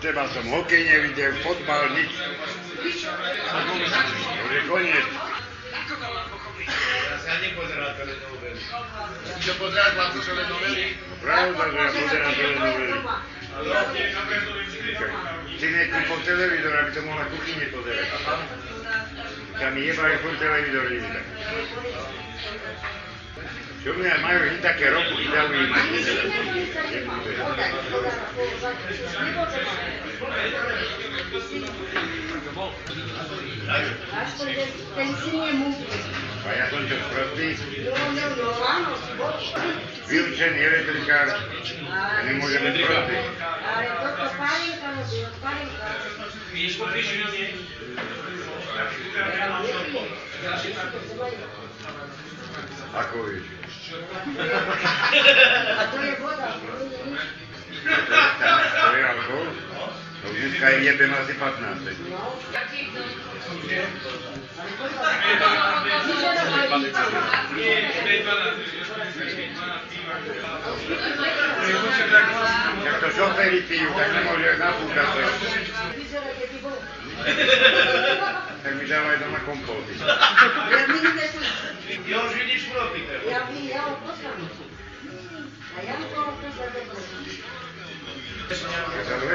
teba som hokej nevidel, fotbal, nič. Už je koniec. Ja sa telenovely. Čo chlapci telenovely? Pravda, že ja pozerám telenovely. Si nekúpol televízor, aby to mohla kuchyne pozerať. Tam jebajú furt televízor vidieť. Čo mňa majú hneď také roku, dajú im Acho que pensinje muke. Pa ja sam ću protiv. Vilče nije elektrikar. Ne može ne protiv. Ali to to palinka ne que palinka. Viš ko piše na njej? Ako viš. A to je voda. To dneska je jebem asi 15. No. Jak to šoféry pijú, tak nemôže napúkať to. Vyzerá, keď ty bol. Tak mi kompóty. Ja mi nesu. Ja už vidíš profíka. Ja mi, ja Ja sa do